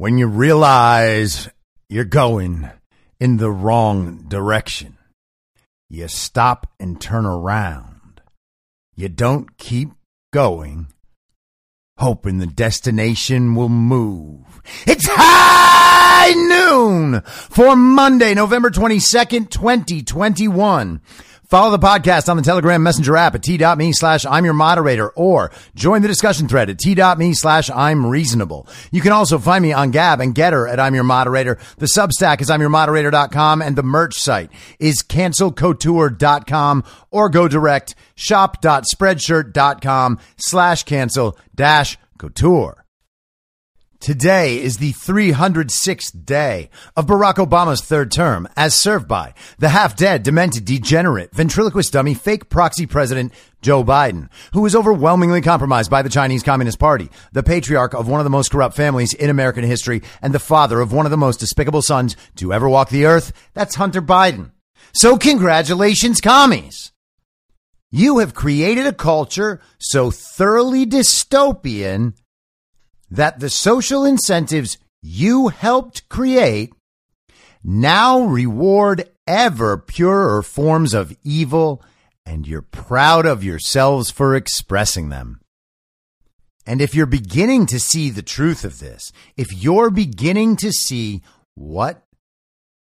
When you realize you're going in the wrong direction, you stop and turn around. You don't keep going, hoping the destination will move. It's high noon for Monday, November 22nd, 2021. Follow the podcast on the Telegram Messenger app at t.me slash I'm your moderator or join the discussion thread at t.me slash I'm reasonable. You can also find me on Gab and Gettr at I'm your moderator. The Substack is I'm your moderator.com and the merch site is cancelcouture.com or go direct shop.spreadshirt.com slash cancel dash couture. Today is the 306th day of Barack Obama's third term, as served by the half dead, demented, degenerate, ventriloquist dummy, fake proxy president Joe Biden, who was overwhelmingly compromised by the Chinese Communist Party, the patriarch of one of the most corrupt families in American history, and the father of one of the most despicable sons to ever walk the earth. That's Hunter Biden. So congratulations, commies. You have created a culture so thoroughly dystopian that the social incentives you helped create now reward ever purer forms of evil, and you're proud of yourselves for expressing them. And if you're beginning to see the truth of this, if you're beginning to see what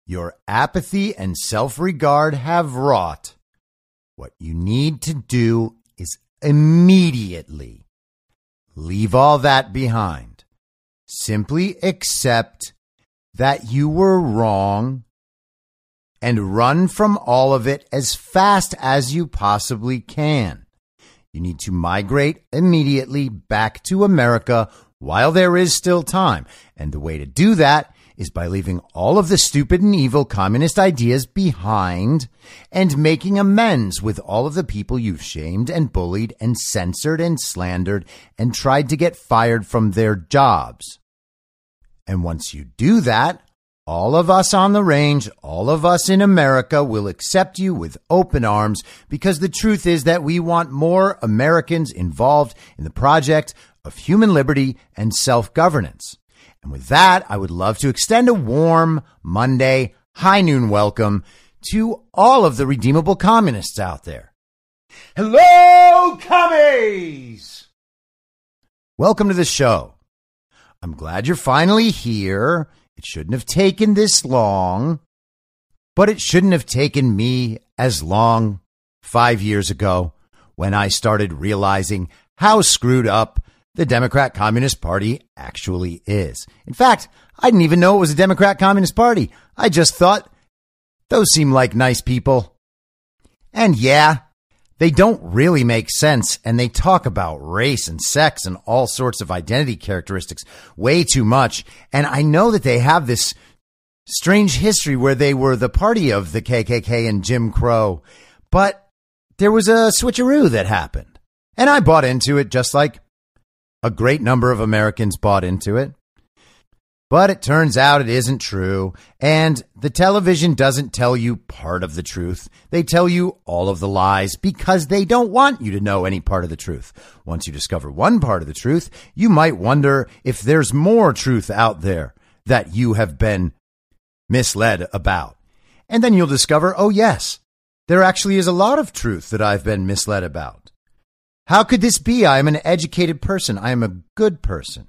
your apathy and self regard have wrought, what you need to do is immediately Leave all that behind. Simply accept that you were wrong and run from all of it as fast as you possibly can. You need to migrate immediately back to America while there is still time. And the way to do that is by leaving all of the stupid and evil communist ideas behind and making amends with all of the people you've shamed and bullied and censored and slandered and tried to get fired from their jobs. And once you do that, all of us on the range, all of us in America will accept you with open arms because the truth is that we want more Americans involved in the project of human liberty and self governance. And with that, I would love to extend a warm Monday high noon welcome to all of the redeemable communists out there. Hello, commies! Welcome to the show. I'm glad you're finally here. It shouldn't have taken this long, but it shouldn't have taken me as long five years ago when I started realizing how screwed up the Democrat Communist Party actually is. In fact, I didn't even know it was a Democrat Communist Party. I just thought those seem like nice people. And yeah, they don't really make sense and they talk about race and sex and all sorts of identity characteristics way too much. And I know that they have this strange history where they were the party of the KKK and Jim Crow, but there was a switcheroo that happened. And I bought into it just like a great number of Americans bought into it. But it turns out it isn't true. And the television doesn't tell you part of the truth. They tell you all of the lies because they don't want you to know any part of the truth. Once you discover one part of the truth, you might wonder if there's more truth out there that you have been misled about. And then you'll discover, oh, yes, there actually is a lot of truth that I've been misled about. How could this be? I am an educated person. I am a good person.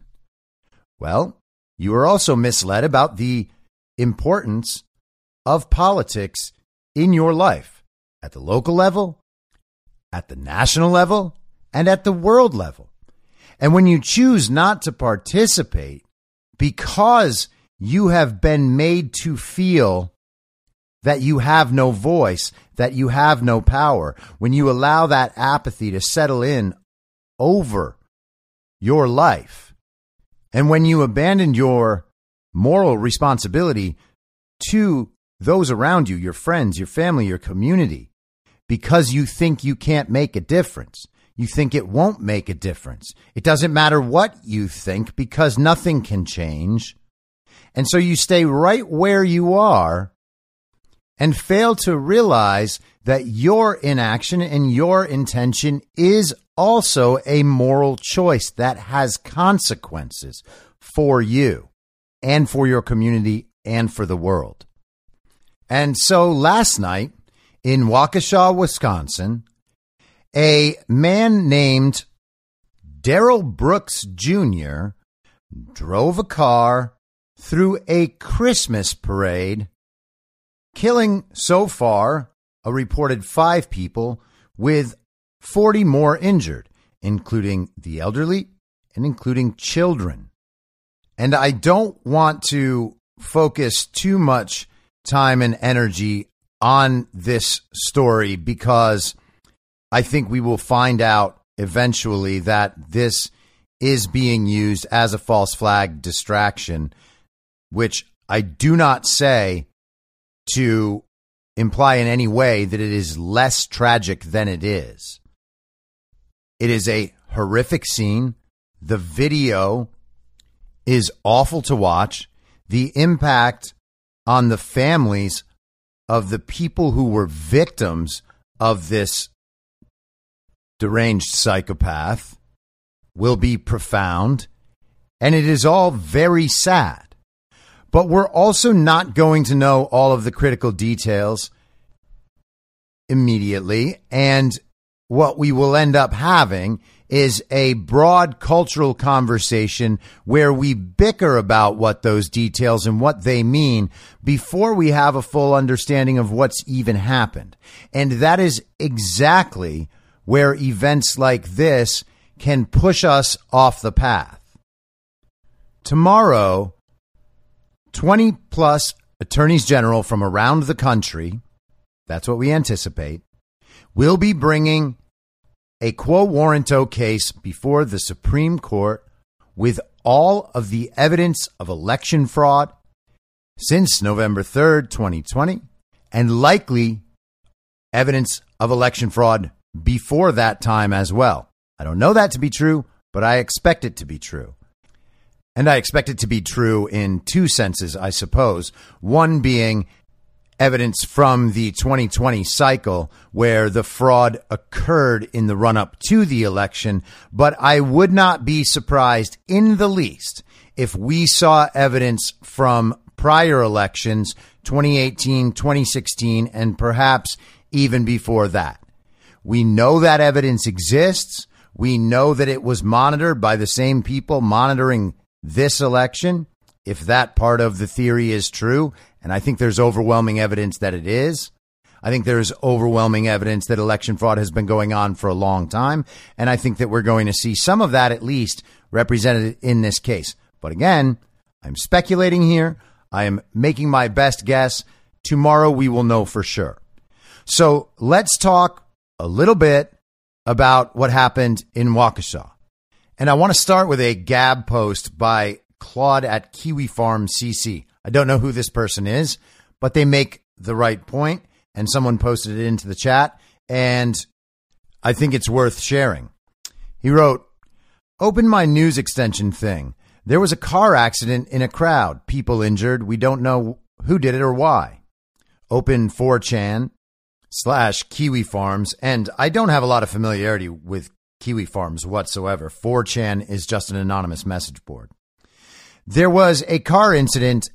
Well, you are also misled about the importance of politics in your life at the local level, at the national level, and at the world level. And when you choose not to participate because you have been made to feel that you have no voice, that you have no power, when you allow that apathy to settle in over your life, And when you abandon your moral responsibility to those around you, your friends, your family, your community, because you think you can't make a difference, you think it won't make a difference. It doesn't matter what you think because nothing can change. And so you stay right where you are and fail to realize that your inaction and your intention is also a moral choice that has consequences for you and for your community and for the world. And so last night in Waukesha, Wisconsin, a man named Darrell Brooks Jr. drove a car through a Christmas parade, killing so far a reported five people with 40 more injured, including the elderly and including children. And I don't want to focus too much time and energy on this story because I think we will find out eventually that this is being used as a false flag distraction, which I do not say to imply in any way that it is less tragic than it is. It is a horrific scene. The video is awful to watch. The impact on the families of the people who were victims of this deranged psychopath will be profound, and it is all very sad. But we're also not going to know all of the critical details immediately. And what we will end up having is a broad cultural conversation where we bicker about what those details and what they mean before we have a full understanding of what's even happened. And that is exactly where events like this can push us off the path. Tomorrow, 20 plus attorneys general from around the country, that's what we anticipate, will be bringing a quo warranto case before the Supreme Court with all of the evidence of election fraud since November 3rd, 2020, and likely evidence of election fraud before that time as well. I don't know that to be true, but I expect it to be true. And I expect it to be true in two senses, I suppose. One being evidence from the 2020 cycle where the fraud occurred in the run up to the election, but I would not be surprised in the least if we saw evidence from prior elections, 2018, 2016, and perhaps even before that. We know that evidence exists. We know that it was monitored by the same people monitoring this election. If that part of the theory is true, and I think there's overwhelming evidence that it is. I think there's overwhelming evidence that election fraud has been going on for a long time. And I think that we're going to see some of that at least represented in this case. But again, I'm speculating here. I am making my best guess. Tomorrow we will know for sure. So let's talk a little bit about what happened in Waukesha. And I want to start with a Gab post by Claude at Kiwi Farm CC. I don't know who this person is, but they make the right point, and someone posted it into the chat, and I think it's worth sharing. He wrote, Open my news extension thing. There was a car accident in a crowd, people injured. We don't know who did it or why. Open 4chan slash Kiwi Farms. And I don't have a lot of familiarity with Kiwi Farms whatsoever. 4chan is just an anonymous message board. There was a car incident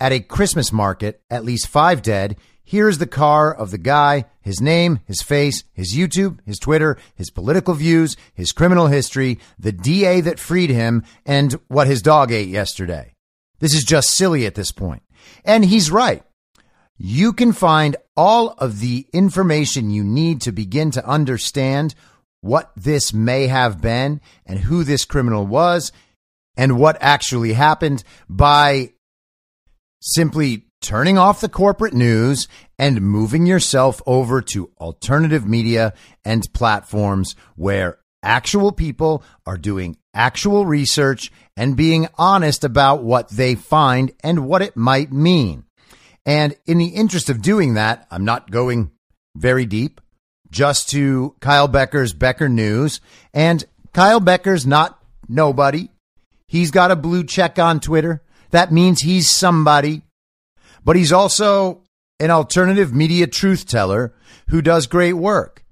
at a Christmas market, at least five dead. Here's the car of the guy, his name, his face, his YouTube, his Twitter, his political views, his criminal history, the DA that freed him, and what his dog ate yesterday. This is just silly at this point. And he's right. You can find all of the information you need to begin to understand what this may have been and who this criminal was and what actually happened by simply turning off the corporate news and moving yourself over to alternative media and platforms where actual people are doing actual research and being honest about what they find and what it might mean. And in the interest of doing that, I'm not going very deep, just to Kyle Becker's Becker News. And Kyle Becker's not nobody. He's got a blue check on Twitter. That means he's somebody. But he's also an alternative media truth teller who does great work.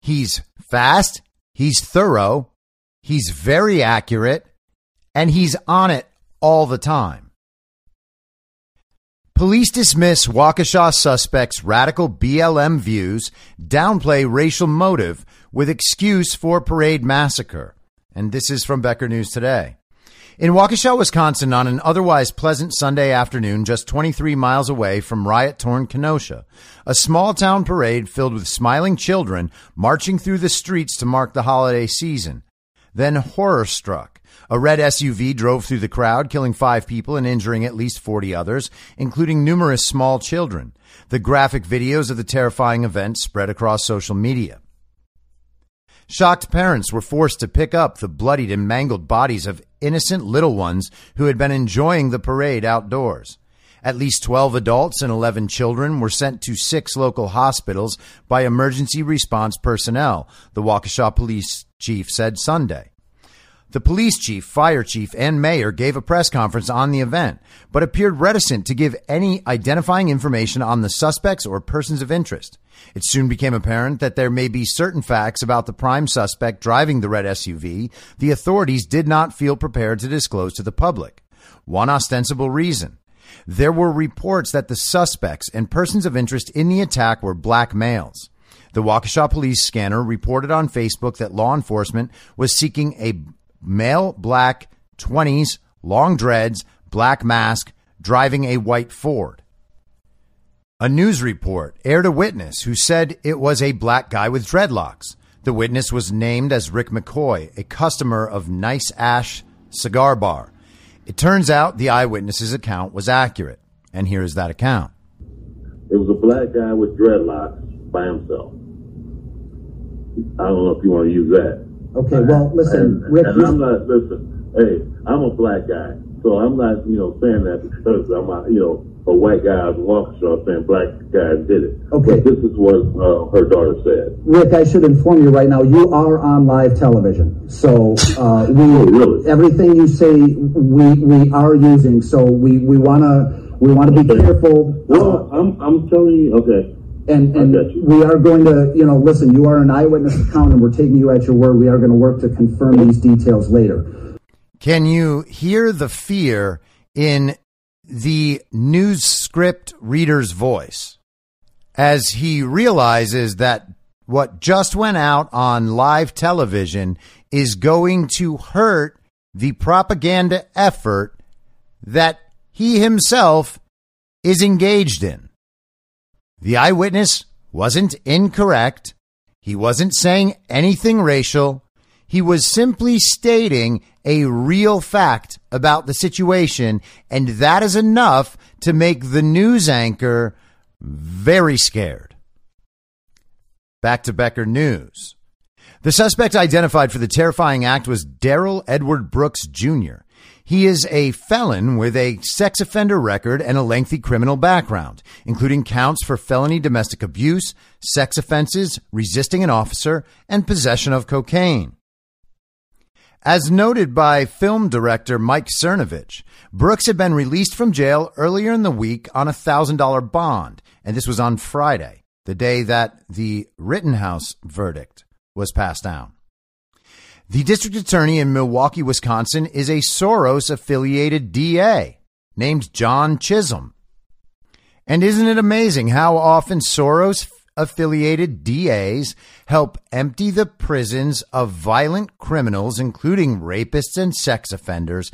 He's fast, he's thorough, he's very accurate, and he's on it all the time. Police dismiss Waukesha suspects' radical BLM views, downplay racial motive with excuse for parade massacre. And this is from Becker News Today. In Waukesha, Wisconsin, on an otherwise pleasant Sunday afternoon, just 23 miles away from riot torn Kenosha, a small town parade filled with smiling children marching through the streets to mark the holiday season. Then horror struck. A red SUV drove through the crowd, killing five people and injuring at least 40 others, including numerous small children. The graphic videos of the terrifying event spread across social media. Shocked parents were forced to pick up the bloodied and mangled bodies of innocent little ones who had been enjoying the parade outdoors. At least 12 adults and 11 children were sent to six local hospitals by emergency response personnel, the Waukesha police chief said Sunday. The police chief, fire chief, and mayor gave a press conference on the event, but appeared reticent to give any identifying information on the suspects or persons of interest. It soon became apparent that there may be certain facts about the prime suspect driving the red SUV the authorities did not feel prepared to disclose to the public. One ostensible reason. There were reports that the suspects and persons of interest in the attack were black males. The Waukesha police scanner reported on Facebook that law enforcement was seeking a male black 20s, long dreads, black mask, driving a white Ford. A news report aired a witness who said it was a black guy with dreadlocks. The witness was named as Rick McCoy, a customer of Nice Ash Cigar Bar. It turns out the eyewitness's account was accurate, and here is that account. It was a black guy with dreadlocks by himself. I don't know if you want to use that. Okay, well, listen, and, Rick. and I'm not listen. Hey, I'm a black guy, so I'm not you know saying that because I'm a you know a white guy out of Waukesha saying black guys did it. Okay. But this is what uh, her daughter said. Rick, I should inform you right now, you are on live television. So uh, we Oh, really? everything you say we we are using. So we we want to we want to be Okay. careful. Well, I'm I'm telling you, okay. And and we are going to, you know, listen, you are an eyewitness account and we're taking you at your word. We are going to work to confirm these details later. Can you hear the fear in the news script reader's voice as he realizes that what just went out on live television is going to hurt the propaganda effort that he himself is engaged in? The eyewitness wasn't incorrect. He wasn't saying anything racial. He was simply stating a real fact about the situation, and that is enough to make the news anchor very scared. Back to Becker News. The suspect identified for the terrifying act was Darrell Edward Brooks Jr. He is a felon with a sex offender record and a lengthy criminal background, including counts for felony domestic abuse, sex offenses, resisting an officer, and possession of cocaine. As noted by film director Mike Cernovich, Brooks had been released from jail earlier in the week on a $1,000 bond, and this was on Friday, the day that the Rittenhouse verdict was passed down. The district attorney in Milwaukee, Wisconsin is a Soros affiliated DA named John Chisholm. And isn't it amazing how often Soros affiliated DAs help empty the prisons of violent criminals, including rapists and sex offenders,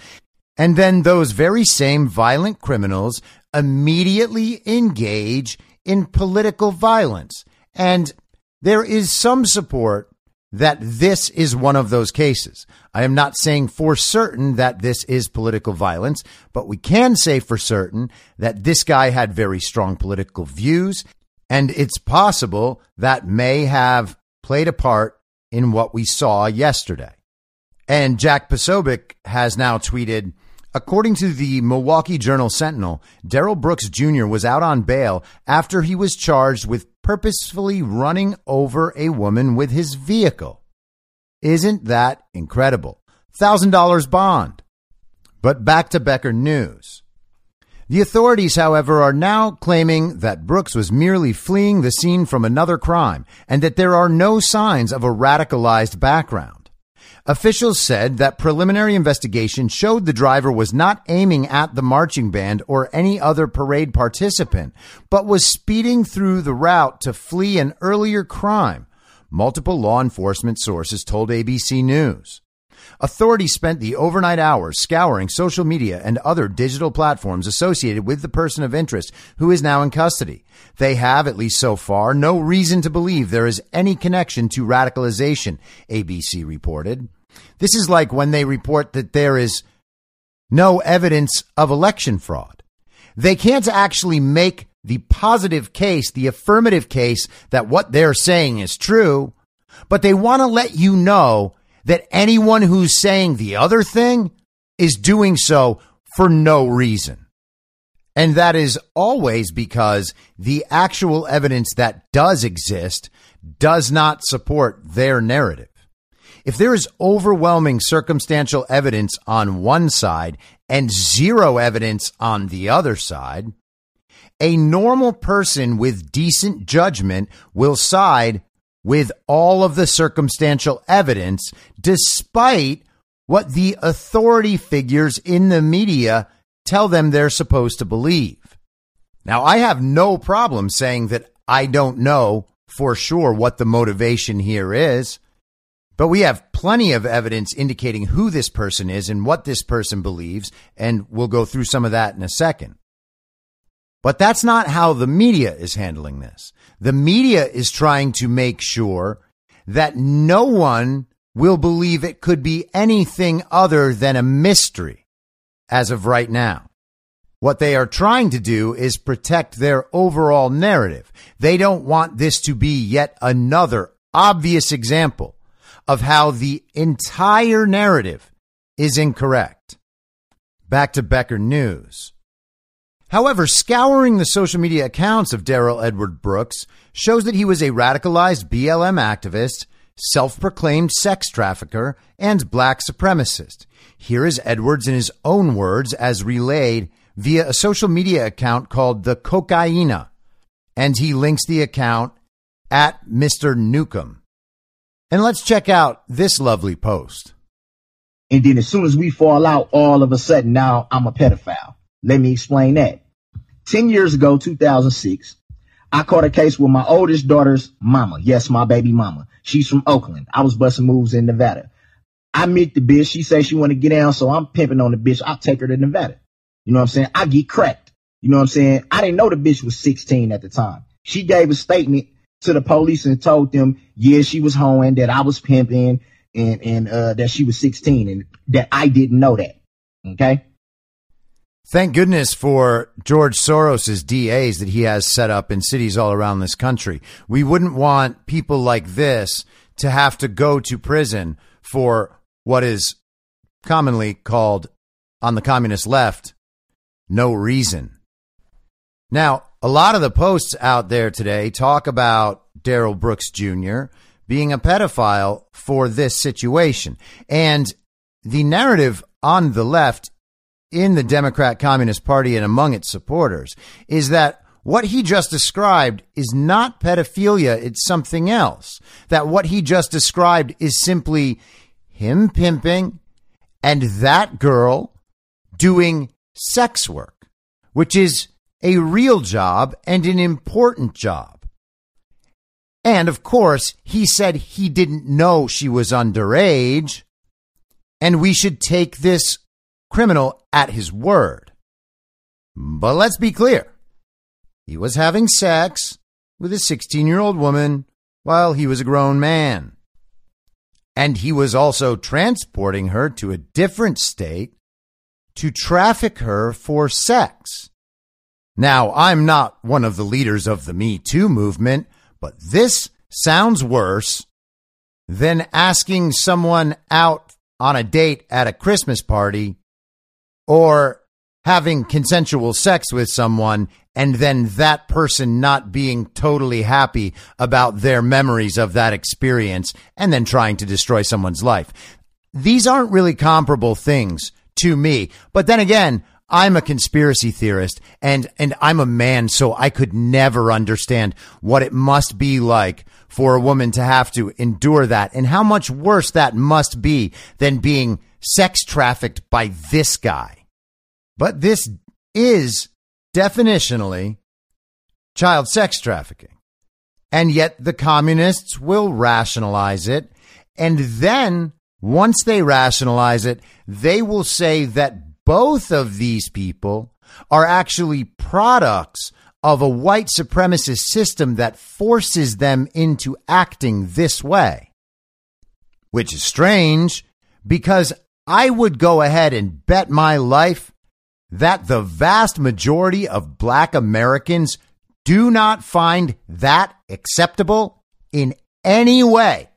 and then those very same violent criminals immediately engage in political violence. And there is some support that this is one of those cases. I am not saying for certain that this is political violence, but we can say for certain that this guy had very strong political views, and it's possible that may have played a part in what we saw yesterday. And Jack Posobiec has now tweeted, According to the Milwaukee Journal Sentinel, Darrell Brooks Jr. was out on bail after he was charged with purposefully running over a woman with his vehicle. Isn't that incredible? $1,000 bond. But back to Becker News. The authorities, however, are now claiming that Brooks was merely fleeing the scene from another crime and that there are no signs of a radicalized background. Officials said that preliminary investigation showed the driver was not aiming at the marching band or any other parade participant, but was speeding through the route to flee an earlier crime. Multiple law enforcement sources told ABC News. Authorities spent the overnight hours scouring social media and other digital platforms associated with the person of interest who is now in custody. They have, at least so far, no reason to believe there is any connection to radicalization, ABC reported. This is like when they report that there is no evidence of election fraud. They can't actually make the positive case, the affirmative case that what they're saying is true, but they want to let you know that anyone who's saying the other thing is doing so for no reason. And that is always because the actual evidence that does exist does not support their narrative. If there is overwhelming circumstantial evidence on one side and zero evidence on the other side, a normal person with decent judgment will side with all of the circumstantial evidence, despite what the authority figures in the media tell them they're supposed to believe. Now, I have no problem saying that I don't know for sure what the motivation here is, but we have plenty of evidence indicating who this person is and what this person believes, and we'll go through some of that in a second. But that's not how the media is handling this. The media is trying to make sure that no one will believe it could be anything other than a mystery as of right now. What they are trying to do is protect their overall narrative. They don't want this to be yet another obvious example of how the entire narrative is incorrect. Back to Becker News. However, scouring the social media accounts of Darrell Edward Brooks shows that he was a radicalized BLM activist, self proclaimed sex trafficker, and black supremacist. Here is Edwards in his own words as relayed via a social media account called The Cocaina, and he links the account at Mr. Newcomb. And let's check out this lovely post. And then as soon as we fall out, all of a sudden now I'm a pedophile. Let me explain that. 10 years ago, 2006, I caught a case with my oldest daughter's mama. Yes, my baby mama. She's from Oakland. I was busting moves in Nevada. I meet the bitch. She says she want to get down, so I'm pimping on the bitch. I'll take her to Nevada. You know what I'm saying? I get cracked. You know what I'm saying? I didn't know the bitch was 16 at the time. She gave a statement to the police and told them, yeah, she was hoeing, that I was pimping, and and uh, that she was 16, and that I didn't know that. Okay. Thank goodness for George Soros's DAs that he has set up in cities all around this country. We wouldn't want people like this to have to go to prison for what is commonly called on the communist left no reason. Now, a lot of the posts out there today talk about Darrell Brooks Jr. being a pedophile for this situation. And the narrative on the left in the Democrat Communist Party and among its supporters is that what he just described is not pedophilia, it's something else. That what he just described is simply him pimping and that girl doing sex work, which is a real job and an important job. And of course, he said he didn't know she was underage, and we should take this criminal at his word. But let's be clear. He was having sex with a 16 year old woman while he was a grown man. And he was also transporting her to a different state to traffic her for sex. Now, I'm not one of the leaders of the Me Too movement, but this sounds worse than asking someone out on a date at a Christmas party or having consensual sex with someone and then that person not being totally happy about their memories of that experience and then trying to destroy someone's life. These aren't really comparable things to me. But then again, I'm a conspiracy theorist and, and I'm a man, so I could never understand what it must be like for a woman to have to endure that and how much worse that must be than being sex trafficked by this guy. But this is definitionally child sex trafficking. And yet the communists will rationalize it. And then once they rationalize it, they will say that both of these people are actually products of a white supremacist system that forces them into acting this way. Which is strange because I would go ahead and bet my life that the vast majority of black Americans do not find that acceptable in any way.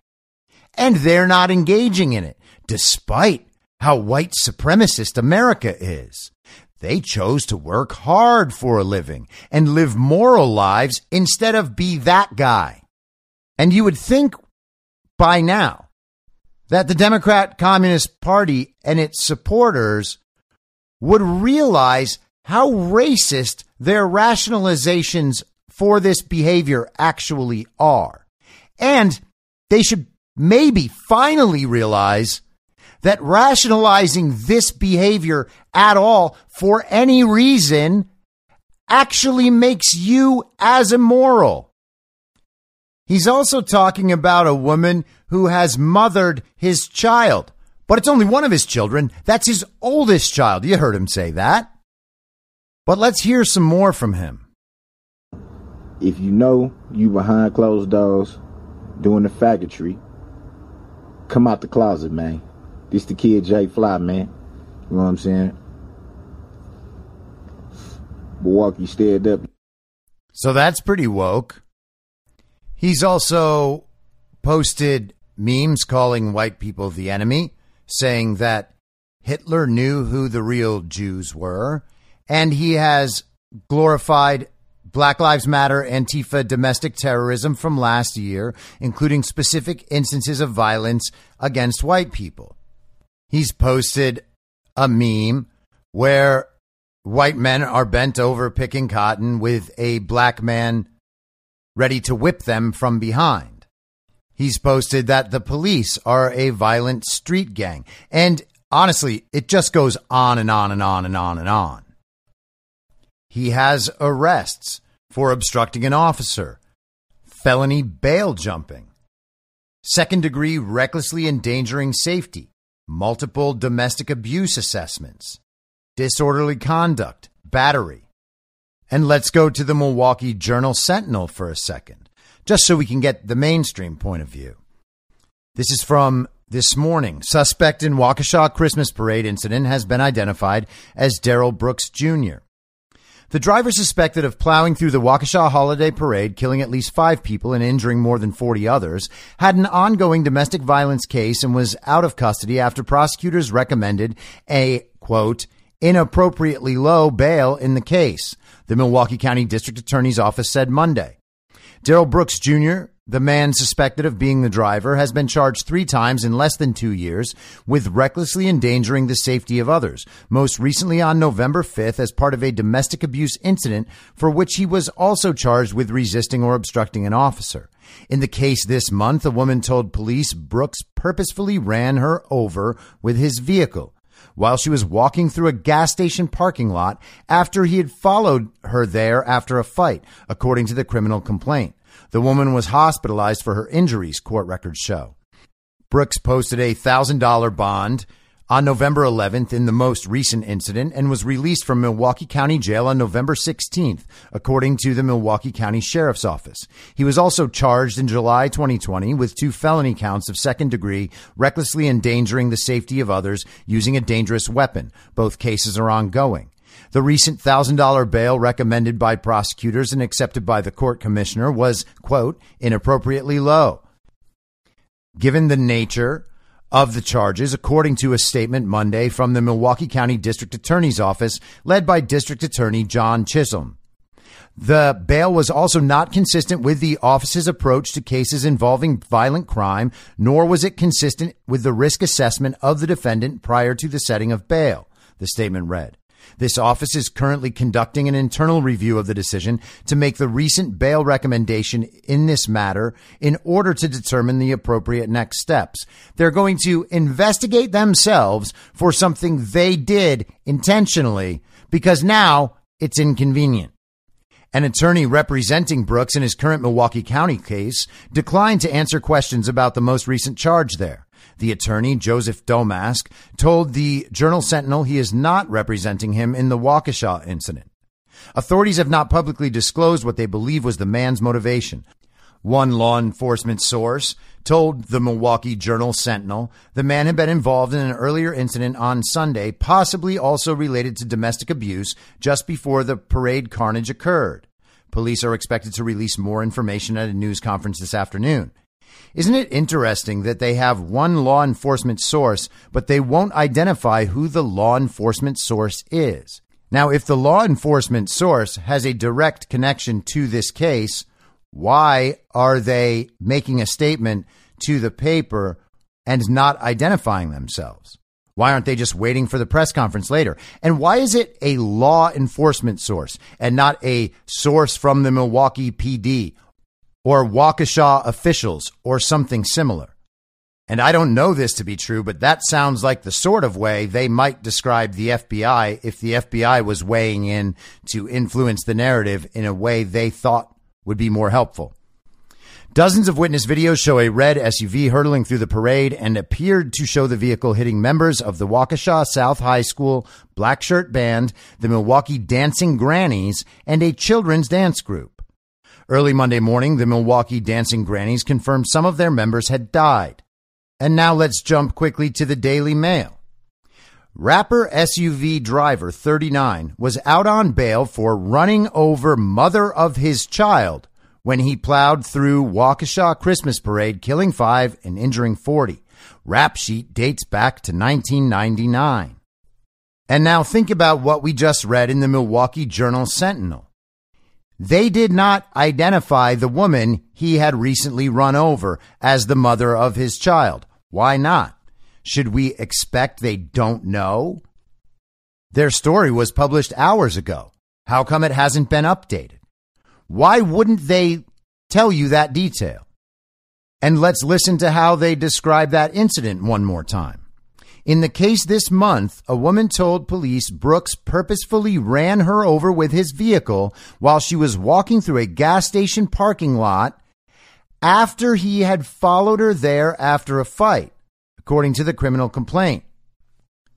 And they're not engaging in it, despite how white supremacist America is. They chose to work hard for a living and live moral lives instead of be that guy. And you would think by now that the Democrat Communist Party and its supporters would realize how racist their rationalizations for this behavior actually are. And they should maybe finally realize that rationalizing this behavior at all for any reason actually makes you as immoral. He's also talking about a woman who has mothered his child. But it's only one of his children. That's his oldest child. You heard him say that. But let's hear some more from him. If you know you behind closed doors doing the faggotry, come out the closet, man. This the kid Jay Fly, man. You know what I'm saying? Milwaukee stared up. So that's pretty woke. He's also posted memes calling white people the enemy saying that Hitler knew who the real Jews were, and he has glorified Black Lives Matter Antifa domestic terrorism from last year, including specific instances of violence against white people. He's posted a meme where white men are bent over picking cotton with a black man ready to whip them from behind. He's posted that the police are a violent street gang. And honestly, it just goes on and on and on and on and on. He has arrests for obstructing an officer, felony bail jumping, second degree recklessly endangering safety, multiple domestic abuse assessments, disorderly conduct, battery. And let's go to the Milwaukee Journal Sentinel for a second just so we can get the mainstream point of view. This is from this morning. Suspect in Waukesha Christmas parade incident has been identified as Darrell Brooks Jr. The driver suspected of plowing through the Waukesha holiday parade, killing at least five people and injuring more than 40 others, had an ongoing domestic violence case and was out of custody after prosecutors recommended a, quote, inappropriately low bail in the case, the Milwaukee County District Attorney's Office said Monday. Darrell Brooks Jr., the man suspected of being the driver, has been charged three times in less than two years with recklessly endangering the safety of others, most recently on November 5th as part of a domestic abuse incident for which he was also charged with resisting or obstructing an officer. In the case this month, a woman told police Brooks purposefully ran her over with his vehicle while she was walking through a gas station parking lot after he had followed her there after a fight, according to the criminal complaint. The woman was hospitalized for her injuries, court records show. Brooks posted a $1,000 bond on November 11th in the most recent incident and was released from Milwaukee County Jail on November 16th, according to the Milwaukee County Sheriff's Office. He was also charged in July 2020 with two felony counts of second degree recklessly endangering the safety of others using a dangerous weapon. Both cases are ongoing. The recent $1,000 bail recommended by prosecutors and accepted by the court commissioner was, quote, inappropriately low. given the nature of the charges, according to a statement Monday from the Milwaukee County District Attorney's Office, led by District Attorney John Chisholm. The bail was also not consistent with the office's approach to cases involving violent crime, nor was it consistent with the risk assessment of the defendant prior to the setting of bail, the statement read. This office is currently conducting an internal review of the decision to make the recent bail recommendation in this matter in order to determine the appropriate next steps. They're going to investigate themselves for something they did intentionally because now it's inconvenient. An attorney representing Brooks in his current Milwaukee County case declined to answer questions about the most recent charge there. The attorney, Joseph Domask, told the Journal Sentinel he is not representing him in the Waukesha incident. Authorities have not publicly disclosed what they believe was the man's motivation. One law enforcement source told the Milwaukee Journal Sentinel the man had been involved in an earlier incident on Sunday, possibly also related to domestic abuse, just before the parade carnage occurred. Police are expected to release more information at a news conference this afternoon. Isn't it interesting that they have one law enforcement source, but they won't identify who the law enforcement source is? Now, if the law enforcement source has a direct connection to this case, why are they making a statement to the paper and not identifying themselves? Why aren't they just waiting for the press conference later? And why is it a law enforcement source and not a source from the Milwaukee PD or Waukesha officials or something similar? And I don't know this to be true, but that sounds like the sort of way they might describe the FBI if the FBI was weighing in to influence the narrative in a way they thought would be more helpful. Dozens of witness videos show a red SUV hurtling through the parade and appeared to show the vehicle hitting members of the Waukesha South High School Black Shirt Band, the Milwaukee Dancing Grannies, and a children's dance group. Early Monday morning, the Milwaukee Dancing Grannies confirmed some of their members had died. And now let's jump quickly to the Daily Mail. Rapper SUV driver 39 was out on bail for running over mother of his child when he plowed through Waukesha Christmas parade, killing five and injuring 40. Rap sheet dates back to 1999. And now think about what we just read in the Milwaukee Journal Sentinel. They did not identify the woman he had recently run over as the mother of his child. Why not? Should we expect they don't know? Their story was published hours ago. How come it hasn't been updated? Why wouldn't they tell you that detail? And let's listen to how they describe that incident one more time. In the case this month, a woman told police Brooks purposefully ran her over with his vehicle while she was walking through a gas station parking lot after he had followed her there after a fight according to the criminal complaint.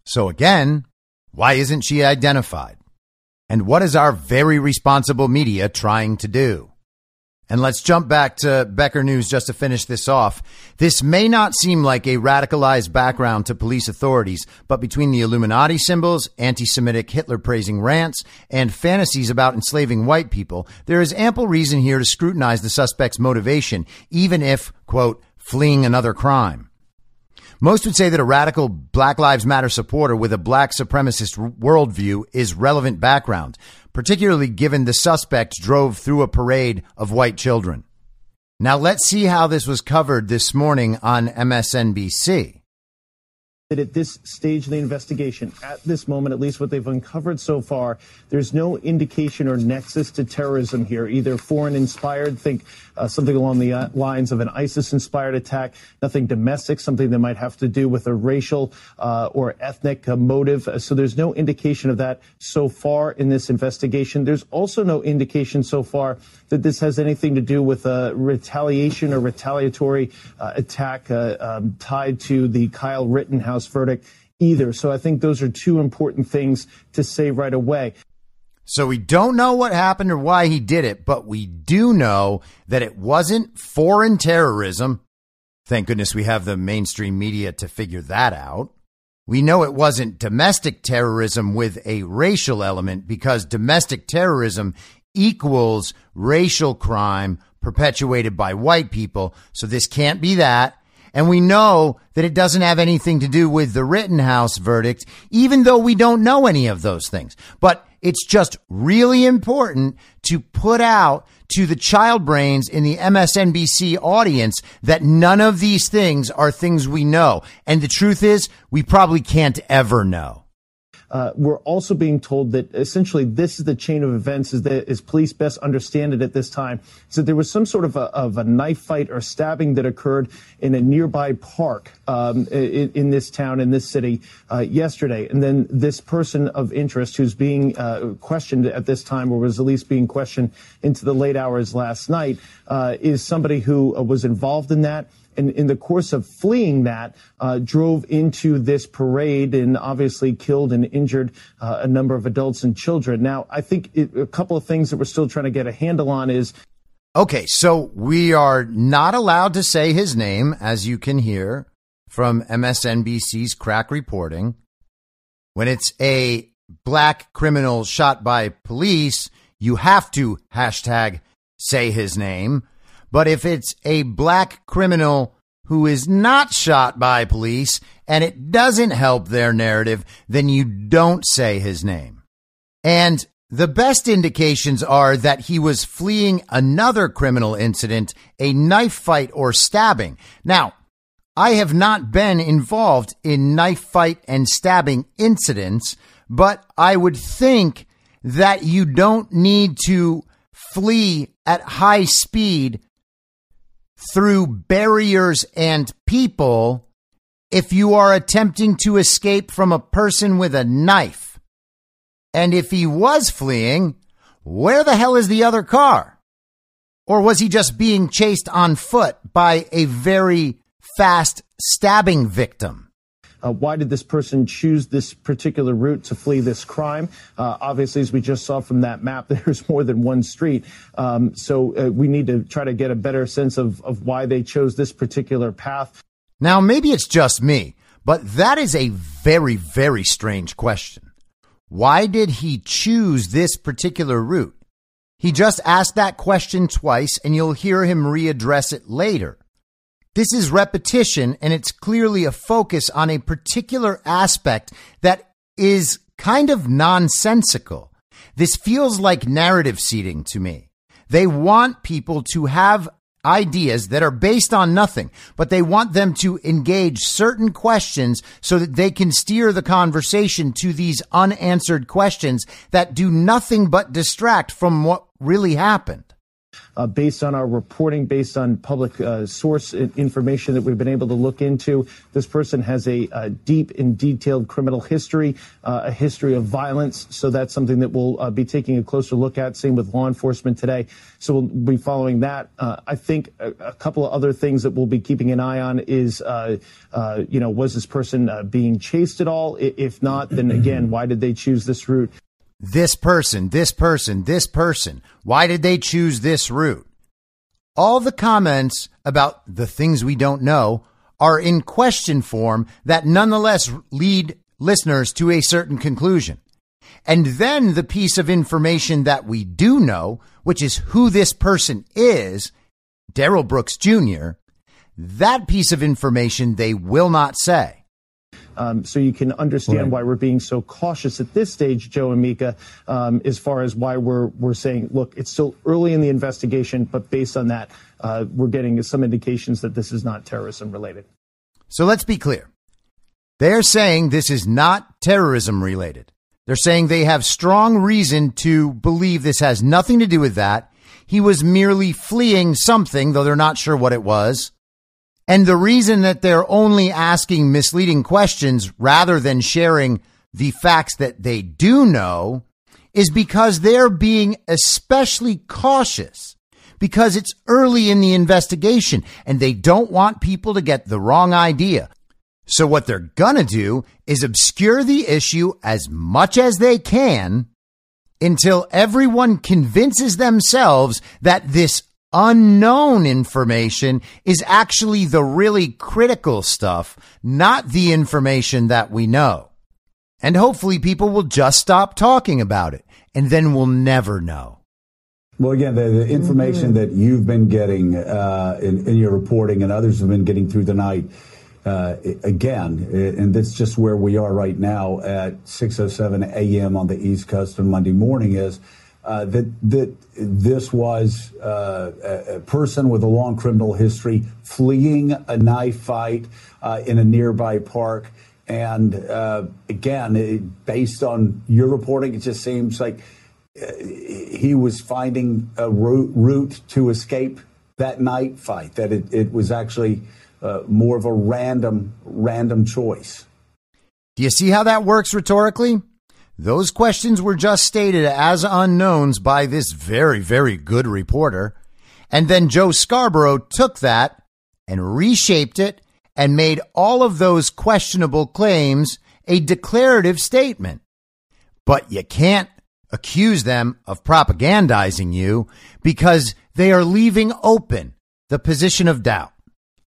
So again, why isn't she identified? And what is our very responsible media trying to do? And let's jump back to Becker News just to finish this off. This may not seem like a radicalized background to police authorities, but between the Illuminati symbols, anti Semitic Hitler praising rants, and fantasies about enslaving white people, there is ample reason here to scrutinize the suspect's motivation, even if, quote, fleeing another crime. Most would say that a radical Black Lives Matter supporter with a black supremacist worldview is relevant background, particularly given the suspect drove through a parade of white children. Now let's see how this was covered this morning on MSNBC that at this stage of the investigation, at this moment, at least what they've uncovered so far, there's no indication or nexus to terrorism here, either foreign inspired, think uh, something along the uh, lines of an ISIS inspired attack, nothing domestic, something that might have to do with a racial uh, or ethnic uh, motive. So there's no indication of that so far in this investigation. There's also no indication so far that this has anything to do with a retaliation or retaliatory uh, attack uh, um, tied to the Kyle Rittenhouse verdict either. So I think those are two important things to say right away. So we don't know what happened or why he did it, but we do know that it wasn't foreign terrorism. Thank goodness we have the mainstream media to figure that out. We know it wasn't domestic terrorism with a racial element because domestic terrorism equals racial crime perpetuated by white people. So this can't be that. And we know that it doesn't have anything to do with the Rittenhouse verdict, even though we don't know any of those things. But it's just really important to put out to the child brains in the MSNBC audience that none of these things are things we know. And the truth is, we probably can't ever know. Uh, we're also being told that essentially this is the chain of events as, the, as police best understand it at this time. Is So there was some sort of a, of a knife fight or stabbing that occurred in a nearby park um, in, in, this town, in this city, uh, yesterday. And then this person of interest who's being uh, questioned at this time, or was at least being questioned into the late hours last night, uh, is somebody who uh, was involved in that and in the course of fleeing that, uh, drove into this parade and obviously killed and injured uh, a number of adults and children. Now, I think it, a couple of things that we're still trying to get a handle on is. Okay, so we are not allowed to say his name, as you can hear from MSNBC's crack reporting. When it's a black criminal shot by police, you have to hashtag say his name. But if it's a black criminal who is not shot by police and it doesn't help their narrative, then you don't say his name. And the best indications are that he was fleeing another criminal incident, a knife fight or stabbing. Now, I have not been involved in knife fight and stabbing incidents, but I would think that you don't need to flee at high speed through barriers and people if you are attempting to escape from a person with a knife. And if he was fleeing, where the hell is the other car? Or was he just being chased on foot by a very fast stabbing victim? Uh, why did this person choose this particular route to flee this crime? Uh, obviously, as we just saw from that map, there's more than one street. Um, so uh, we need to try to get a better sense of, of why they chose this particular path. Now, maybe it's just me, but that is a very, very strange question. Why did he choose this particular route? He just asked that question twice, and you'll hear him readdress it later. This is repetition, and it's clearly a focus on a particular aspect that is kind of nonsensical. This feels like narrative seeding to me. They want people to have ideas that are based on nothing, but they want them to engage certain questions so that they can steer the conversation to these unanswered questions that do nothing but distract from what really happened based on our reporting, based on public uh, source information that we've been able to look into. This person has a, deep and detailed criminal history, uh, a history of violence. So that's something that we'll uh, be taking a closer look at. Same with law enforcement today. So we'll be following that. Uh, I think a, couple of other things that we'll be keeping an eye on is, uh, you know, was this person being chased at all? If not, then again, why did they choose this route? This person, this person, this person. Why did they choose this route? All the comments about the things we don't know are in question form that nonetheless lead listeners to a certain conclusion. And then the piece of information that we do know, which is who this person is, Darrell Brooks Jr., that piece of information they will not say. Um, so you can understand right. why we're being so cautious at this stage, Joe and Mika, um, as far as why we're we're saying, look, it's still early in the investigation, but based on that, uh, we're getting some indications that this is not terrorism related. So let's be clear. They're saying this is not terrorism related. They're saying they have strong reason to believe this has nothing to do with that. He was merely fleeing something, though they're not sure what it was. And the reason that they're only asking misleading questions rather than sharing the facts that they do know is because they're being especially cautious because it's early in the investigation and they don't want people to get the wrong idea. So what they're gonna do is obscure the issue as much as they can until everyone convinces themselves that this unknown information is actually the really critical stuff, not the information that we know. And hopefully people will just stop talking about it and then we'll never know. Well, again, the, the information that you've been getting uh, in, in, your reporting and others have been getting through the night, uh, again, and that's just where we are right now at 6:07 a.m. on the East Coast on Monday morning, is uh, that that this was uh, a, person with a long criminal history fleeing a knife fight uh, in a nearby park. And uh, again, it, based on your reporting, it just seems like uh, he was finding a route, route, to escape that night fight. That it, it was actually uh, more of a random random choice. Do you see how that works rhetorically? Those questions were just stated as unknowns by this very, very good reporter. And then Joe Scarborough took that and reshaped it and made all of those questionable claims a declarative statement. But you can't accuse them of propagandizing you because they are leaving open the position of doubt,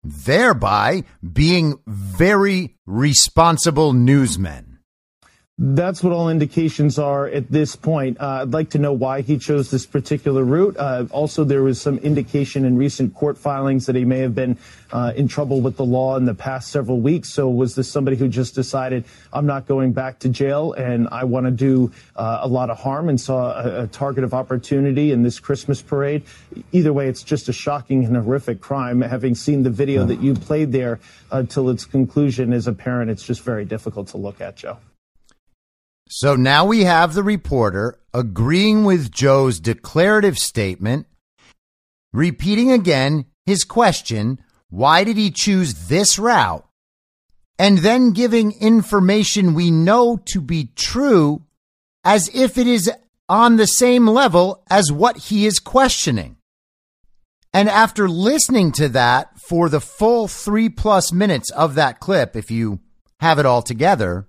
thereby being very responsible newsmen. That's what all indications are at this point. Uh, I'd like to know why he chose this particular route. Uh, also, there was some indication in recent court filings that he may have been uh, in trouble with the law in the past several weeks. So, was this somebody who just decided, I'm not going back to jail and I want to do uh, a lot of harm and saw a, a, target of opportunity in this Christmas parade? Either way, it's just a shocking and horrific crime. Having seen the video that you played there until its conclusion as a parent, it's just very difficult to look at, Joe. So now we have the reporter agreeing with Joe's declarative statement, repeating again his question why did he choose this route? And then giving information we know to be true as if it is on the same level as what he is questioning. And after listening to that for the full three plus minutes of that clip, if you have it all together,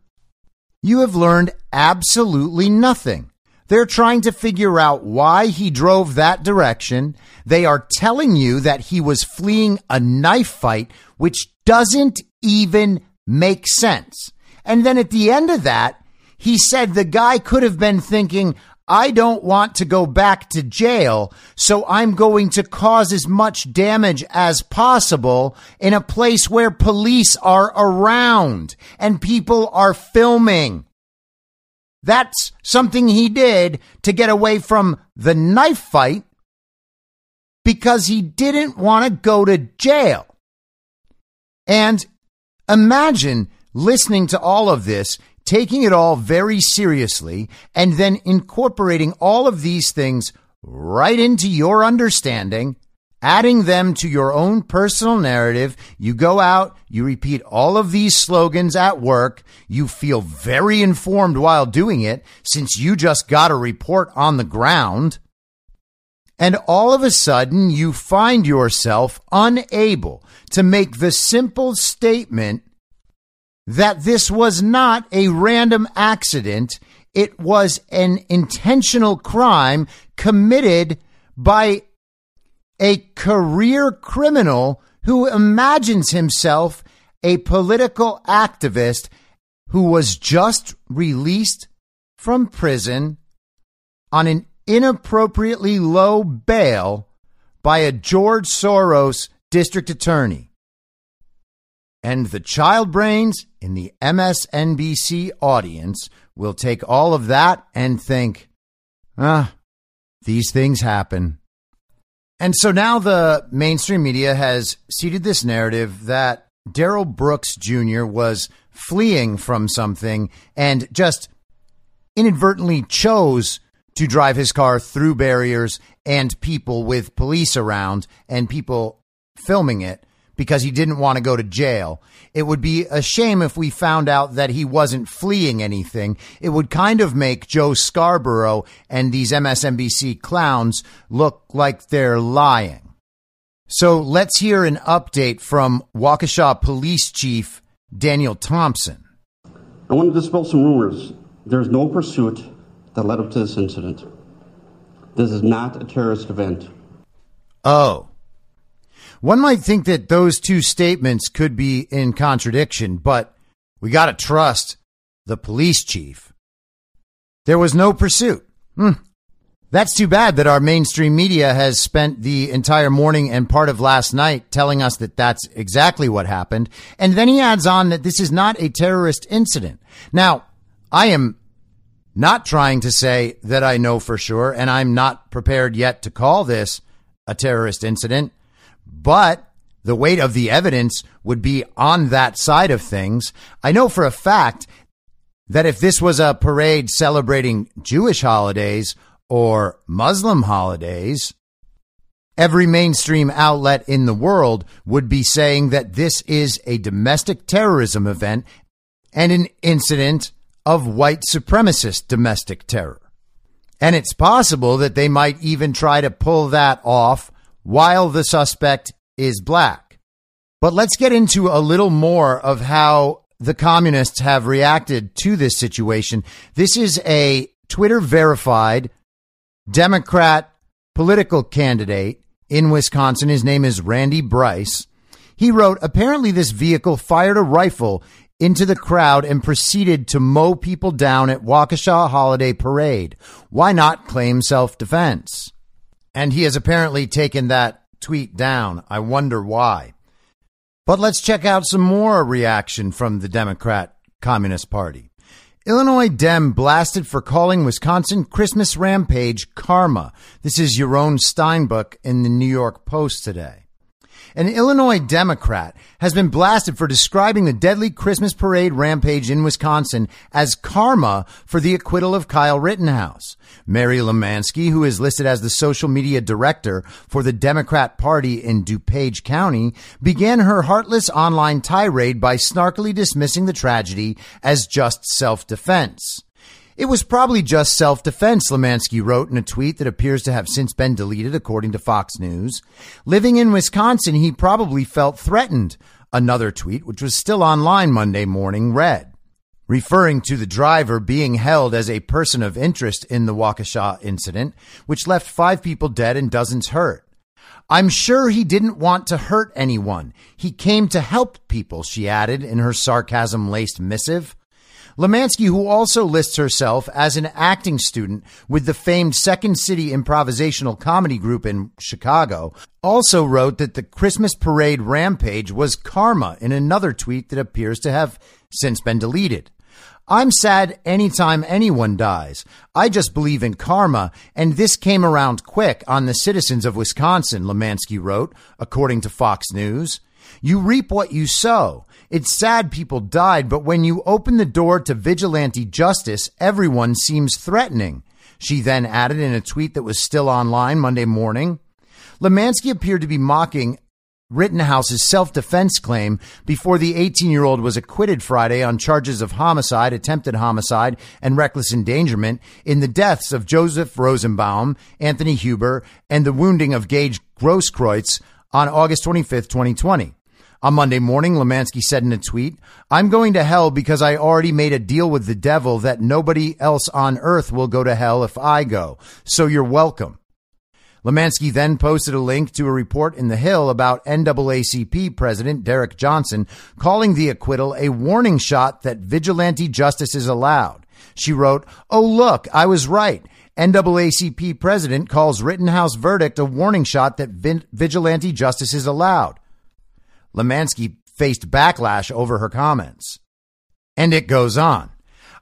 you have learned absolutely nothing. They're trying to figure out why he drove that direction. They are telling you that he was fleeing a knife fight, which doesn't even make sense. And then at the end of that, he said the guy could have been thinking, I don't want to go back to jail, so I'm going to cause as much damage as possible in a place where police are around and people are filming. That's something he did to get away from the knife fight because he didn't want to go to jail. And imagine listening to all of this taking it all very seriously and then incorporating all of these things right into your understanding, adding them to your own personal narrative. You go out, you repeat all of these slogans at work. You feel very informed while doing it since you just got a report on the ground. And all of a sudden, you find yourself unable to make the simple statement that this was not a random accident. It was an intentional crime committed by a career criminal who imagines himself a political activist who was just released from prison on an inappropriately low bail by a George Soros district attorney. And the child brains in the MSNBC audience will take all of that and think, ah, these things happen. And so now the mainstream media has seeded this narrative that Darrell Brooks Jr. was fleeing from something and just inadvertently chose to drive his car through barriers and people with police around and people filming it because he didn't want to go to jail. It would be a shame if we found out that he wasn't fleeing anything. It would kind of make Joe Scarborough and these MSNBC clowns look like they're lying. So let's hear an update from Waukesha Police Chief Daniel Thompson. I want to dispel some rumors. There's no pursuit that led up to this incident. This is not a terrorist event. Oh. One might think that those two statements could be in contradiction, but we got to trust the police chief. There was no pursuit. Hmm. That's too bad that our mainstream media has spent the entire morning and part of last night telling us that that's exactly what happened. And then he adds on that this is not a terrorist incident. Now, I am not trying to say that I know for sure, and I'm not prepared yet to call this a terrorist incident, but the weight of the evidence would be on that side of things. I know for a fact that if this was a parade celebrating Jewish holidays or Muslim holidays, every mainstream outlet in the world would be saying that this is a domestic terrorism event and an incident of white supremacist domestic terror. And it's possible that they might even try to pull that off while the suspect is black. But let's get into a little more of how the communists have reacted to this situation. This is a Twitter verified Democrat political candidate in Wisconsin. His name is Randy Bryce. He wrote, apparently this vehicle fired a rifle into the crowd and proceeded to mow people down at Waukesha Holiday Parade. Why not claim self defense? And he has apparently taken that tweet down. I wonder why. But let's check out some more reaction from the Democrat Communist Party. Illinois Dem blasted for calling Wisconsin Christmas rampage karma. This is Yaron Steinbuch in the New York Post today. An Illinois Democrat has been blasted for describing the deadly Christmas parade rampage in Wisconsin as karma for the acquittal of Kyle Rittenhouse. Mary Lemanski, who is listed as the social media director for the Democrat Party in DuPage County, began her heartless online tirade by snarkily dismissing the tragedy as just self-defense. It was probably just self defense, Lemanski wrote in a tweet that appears to have since been deleted, according to Fox News. Living in Wisconsin, he probably felt threatened. Another tweet, which was still online Monday morning, read, referring to the driver being held as a person of interest in the Waukesha incident, which left five people dead and dozens hurt. I'm sure he didn't want to hurt anyone. He came to help people, she added in her sarcasm laced missive. Lemanski, who also lists herself as an acting student with the famed Second City improvisational comedy group in Chicago, also wrote that the Christmas parade rampage was karma in another tweet that appears to have since been deleted. I'm sad anytime anyone dies. I just believe in karma, and this came around quick on the citizens of Wisconsin, Lemanski wrote, according to Fox News. You reap what you sow. It's sad people died, but when you open the door to vigilante justice, everyone seems threatening. She then added in a tweet that was still online Monday morning. Lemanski appeared to be mocking Rittenhouse's self defense claim before the 18 year old was acquitted Friday on charges of homicide, attempted homicide, and reckless endangerment in the deaths of Joseph Rosenbaum, Anthony Huber, and the wounding of Gage Grosskreutz on August 25th, 2020. On Monday morning, Lemanski said in a tweet, I'm going to hell because I already made a deal with the devil that nobody else on earth will go to hell if I go. So you're welcome. Lemanski then posted a link to a report in The Hill about NAACP President Derrick Johnson calling the acquittal a warning shot that vigilante justice is allowed. She wrote, Oh, look, I was right. NAACP President calls Rittenhouse verdict a warning shot that vigilante justice is allowed. Lemanski faced backlash over her comments. And it goes on.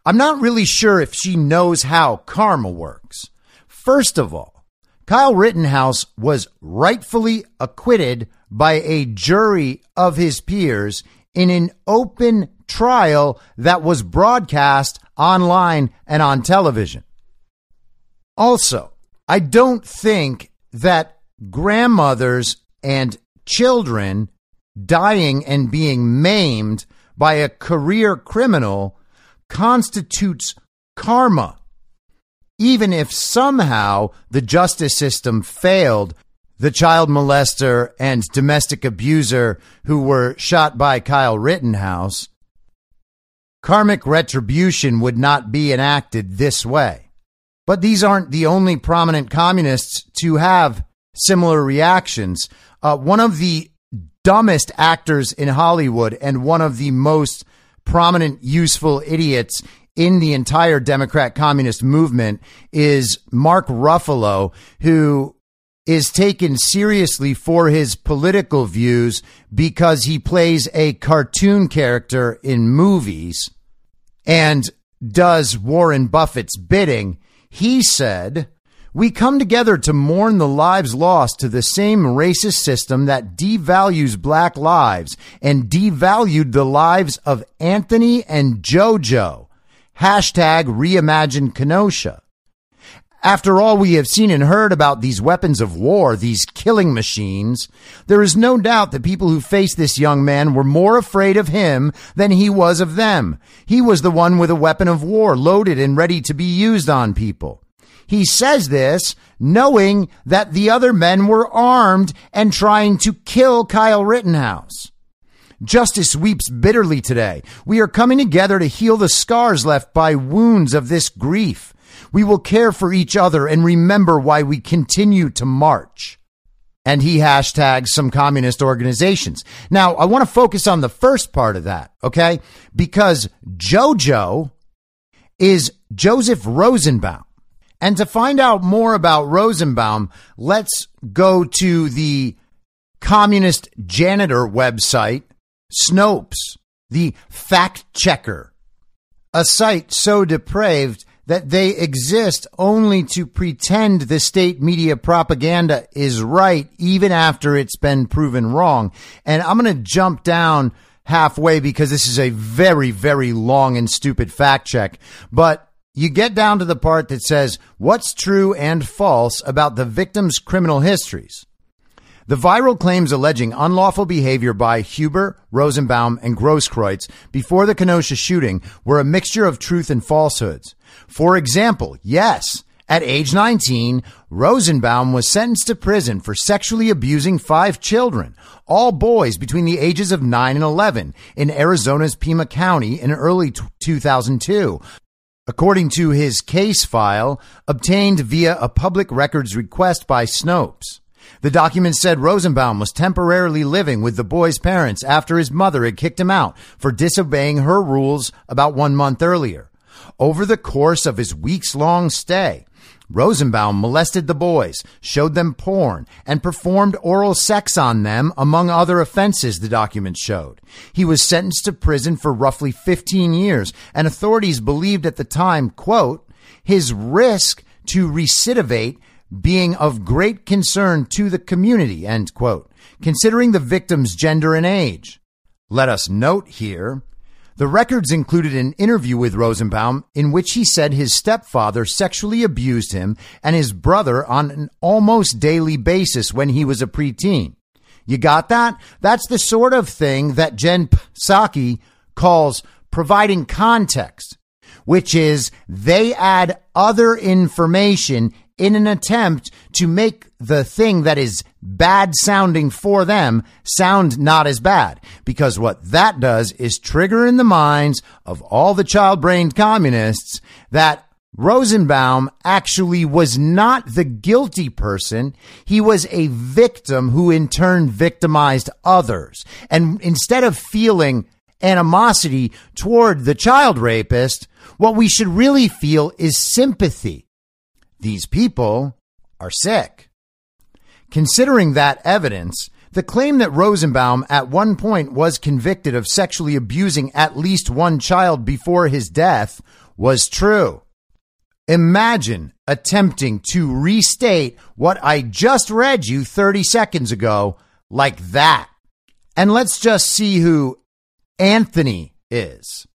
I'm not really sure if she knows how karma works. First of all, Kyle Rittenhouse was rightfully acquitted by a jury of his peers in an open trial that was broadcast online and on television. Also, I don't think that grandmothers and children dying and being maimed by a career criminal constitutes karma. Even if somehow the justice system failed the child molester and domestic abuser who were shot by Kyle Rittenhouse, karmic retribution would not be enacted this way. But these aren't the only prominent communists to have similar reactions. Uh, one of the dumbest actors in Hollywood and one of the most prominent, useful idiots in the entire Democrat communist movement is Mark Ruffalo, who is taken seriously for his political views because he plays a cartoon character in movies and does Warren Buffett's bidding. He said, we come together to mourn the lives lost to the same racist system that devalues black lives and devalued the lives of Anthony and JoJo. Hashtag reimagine Kenosha. After all we have seen and heard about these weapons of war, these killing machines, there is no doubt that people who faced this young man were more afraid of him than he was of them. He was the one with a weapon of war loaded and ready to be used on people. He says this knowing that the other men were armed and trying to kill Kyle Rittenhouse. Justice weeps bitterly today. We are coming together to heal the scars left by wounds of this grief. We will care for each other and remember why we continue to march. And he hashtags some communist organizations. Now, I want to focus on the first part of that, okay? Because JoJo is Joseph Rosenbaum. And to find out more about Rosenbaum, let's go to the communist janitor website, Snopes, the fact checker, a site so depraved that they exist only to pretend the state media propaganda is right, even after it's been proven wrong. And I'm going to jump down halfway because this is a very, very long and stupid fact check. But you get down to the part that says what's true and false about the victim's criminal histories. The viral claims alleging unlawful behavior by Huber, Rosenbaum, and Grosskreutz before the Kenosha shooting were a mixture of truth and falsehoods. For example, yes, at age 19, Rosenbaum was sentenced to prison for sexually abusing five children, all boys between the ages of 9 and 11, in Arizona's Pima County in early t- 2002, according to his case file obtained via a public records request by Snopes. The document said Rosenbaum was temporarily living with the boy's parents after his mother had kicked him out for disobeying her rules about one month earlier. Over the course of his weeks long stay, Rosenbaum molested the boys, showed them porn, and performed oral sex on them, among other offenses, the document showed. He was sentenced to prison for roughly 15 years, and authorities believed at the time, quote, his risk to recidivate being of great concern to the community, end quote, considering the victim's gender and age. Let us note here the records included an interview with Rosenbaum in which he said his stepfather sexually abused him and his brother on an almost daily basis when he was a preteen. You got that? That's the sort of thing that Jen Psaki calls providing context, which is they add other information in an attempt to make the thing that is bad sounding for them sound not as bad. Because what that does is trigger in the minds of all the child brained communists that Rosenbaum actually was not the guilty person. He was a victim who in turn victimized others. And instead of feeling animosity toward the child rapist, what we should really feel is sympathy these people are sick. Considering that evidence, the claim that Rosenbaum at one point was convicted of sexually abusing at least one child before his death was true. Imagine attempting to restate what I just read you 30 seconds ago like that. And let's just see who Anthony is.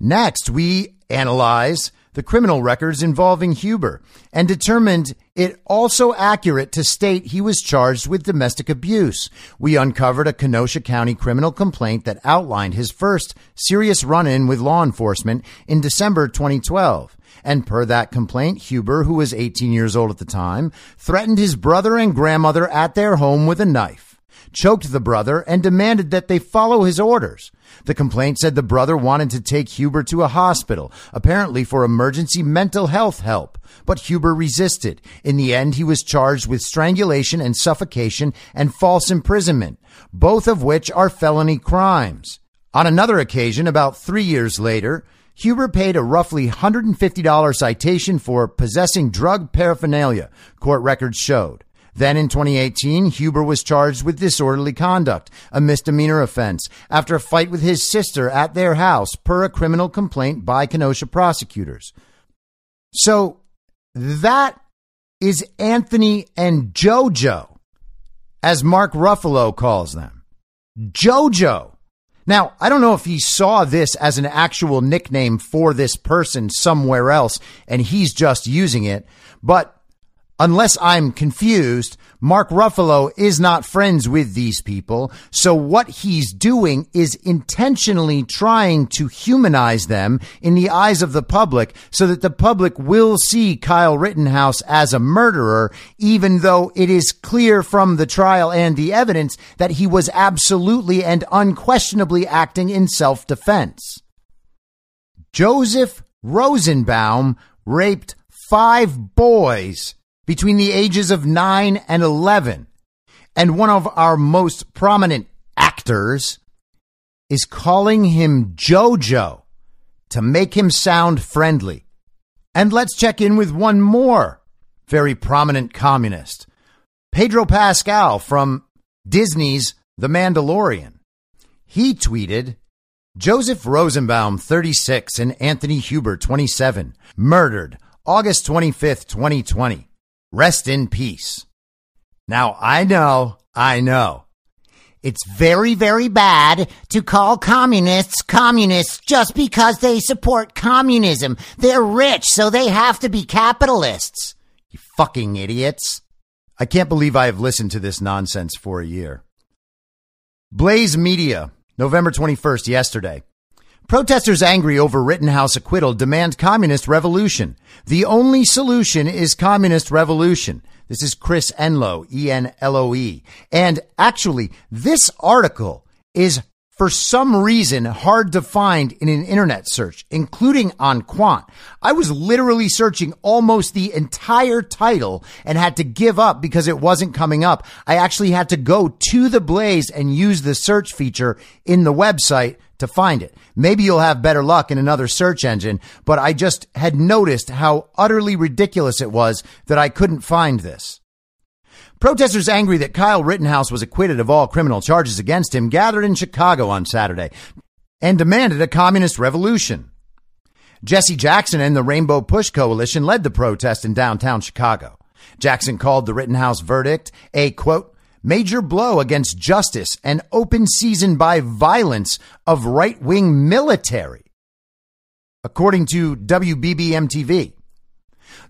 Next, we analyze the criminal records involving Huber and determined it also accurate to state he was charged with domestic abuse. We uncovered a Kenosha County criminal complaint that outlined his first serious run in with law enforcement in December 2012. And per that complaint, Huber, who was 18 years old at the time, threatened his brother and grandmother at their home with a knife choked the brother, and demanded that they follow his orders. The complaint said the brother wanted to take Huber to a hospital, apparently for emergency mental health help, but Huber resisted. In the end, he was charged with strangulation and suffocation and false imprisonment, both of which are felony crimes. On another occasion, about three years later, Huber paid a roughly $150 citation for possessing drug paraphernalia, court records showed. Then in 2018, Huber was charged with disorderly conduct, a misdemeanor offense, after a fight with his sister at their house, per a criminal complaint by Kenosha prosecutors. So that is Anthony and JoJo, as Mark Ruffalo calls them. JoJo. Now, I don't know if he saw this as an actual nickname for this person somewhere else and he's just using it, but unless I'm confused, Mark Ruffalo is not friends with these people. So what he's doing is intentionally trying to humanize them in the eyes of the public so that the public will see Kyle Rittenhouse as a murderer, even though it is clear from the trial and the evidence that he was absolutely and unquestionably acting in self defense. Joseph Rosenbaum raped five boys between the ages of 9 and 11. And one of our most prominent actors is calling him JoJo to make him sound friendly. And let's check in with one more very prominent communist, Pedro Pascal from Disney's The Mandalorian. He tweeted, Joseph Rosenbaum, 36, and Anthony Huber, 27, murdered August 25th, 2020. Rest in peace. Now, I know, I know. It's very, very bad to call communists communists just because they support communism. They're rich, so they have to be capitalists. You fucking idiots. I can't believe I have listened to this nonsense for a year. Blaze Media, November 21st, yesterday. Protesters angry over Rittenhouse acquittal demand communist revolution. The only solution is communist revolution. This is Chris Enloe, E-N-L-O-E. And actually, this article is for some reason hard to find in an internet search, including on Qwant. I was literally searching almost the entire title and had to give up because it wasn't coming up. I actually had to go to the Blaze and use the search feature in the website to find it. Maybe you'll have better luck in another search engine, but I just had noticed how utterly ridiculous it was that I couldn't find this. Protesters angry that Kyle Rittenhouse was acquitted of all criminal charges against him gathered in Chicago on Saturday and demanded a communist revolution. Jesse Jackson and the Rainbow Push Coalition led the protest in downtown Chicago. Jackson called the Rittenhouse verdict a quote, major blow against justice and open season by violence of right wing military, according to WBBM TV.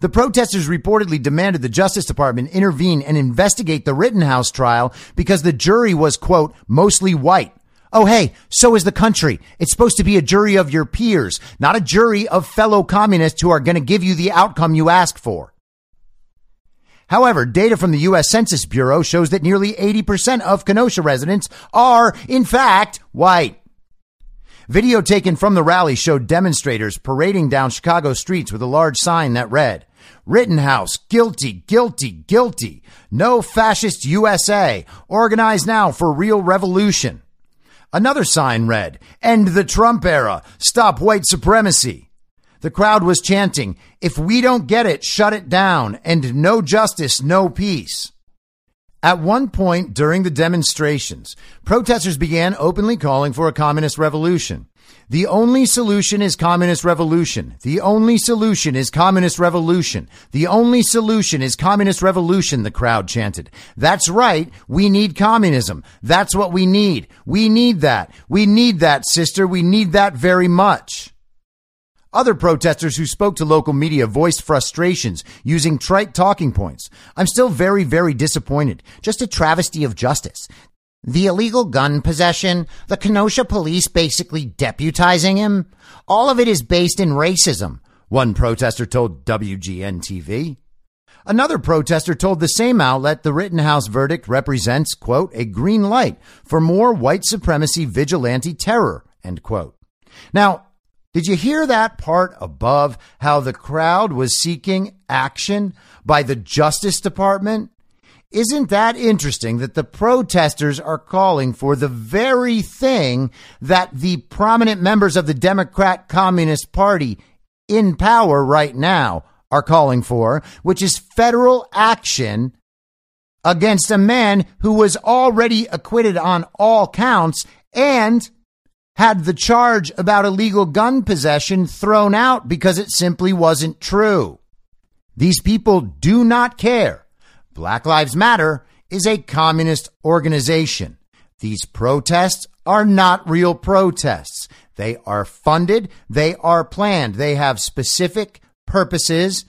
The protesters reportedly demanded the Justice Department intervene and investigate the Rittenhouse trial because the jury was, quote, mostly white. Oh, hey, so is the country. It's supposed to be a jury of your peers, not a jury of fellow communists who are going to give you the outcome you ask for. However, data from the U.S. Census Bureau shows that nearly 80% of Kenosha residents are, in fact, white. Video taken from the rally showed demonstrators parading down Chicago streets with a large sign that read, Rittenhouse, guilty, guilty, guilty. No fascist USA. Organize now for real revolution. Another sign read, End the Trump era. Stop white supremacy. The crowd was chanting, If we don't get it, shut it down, and no justice, no peace. At one point during the demonstrations, protesters began openly calling for a communist revolution. The only solution is communist revolution. The only solution is communist revolution. The only solution is communist revolution, the crowd chanted. That's right. We need communism. That's what we need. We need that. We need that, sister. We need that very much. Other protesters who spoke to local media voiced frustrations using trite talking points. I'm still very, very disappointed. Just a travesty of justice. The illegal gun possession, the Kenosha police basically deputizing him, all of it is based in racism, one protester told WGN TV. Another protester told the same outlet the Rittenhouse verdict represents, quote, a green light for more white supremacy vigilante terror, end quote. Now, did you hear that part above how the crowd was seeking action by the Justice Department? Isn't that interesting that the protesters are calling for the very thing that the prominent members of the Democrat Communist Party in power right now are calling for, which is federal action against a man who was already acquitted on all counts and had the charge about illegal gun possession thrown out because it simply wasn't true. These people do not care Black Lives Matter is a communist organization. These protests are not real protests. They are funded, they are planned, they have specific purposes,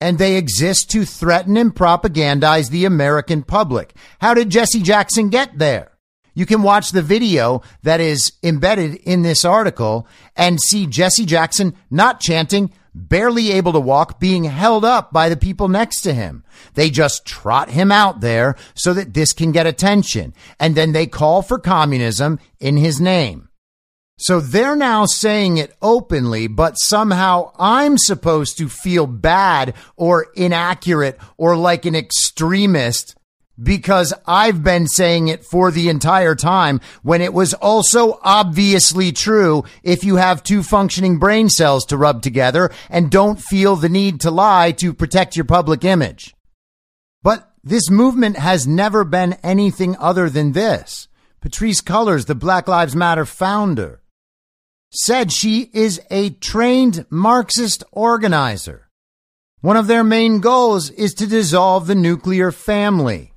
and they exist to threaten and propagandize the American public. How did Jesse Jackson get there? You can watch the video that is embedded in this article and see Jesse Jackson not chanting, barely able to walk, being held up by the people next to him. They just trot him out there so that this can get attention. And then they call for communism in his name. So they're now saying it openly, but somehow I'm supposed to feel bad or inaccurate or like an extremist because I've been saying it for the entire time when it was also obviously true if you have two functioning brain cells to rub together and don't feel the need to lie to protect your public image. But this movement has never been anything other than this. Patrisse Cullors, the Black Lives Matter founder, said she is a trained Marxist organizer. One of their main goals is to dissolve the nuclear family.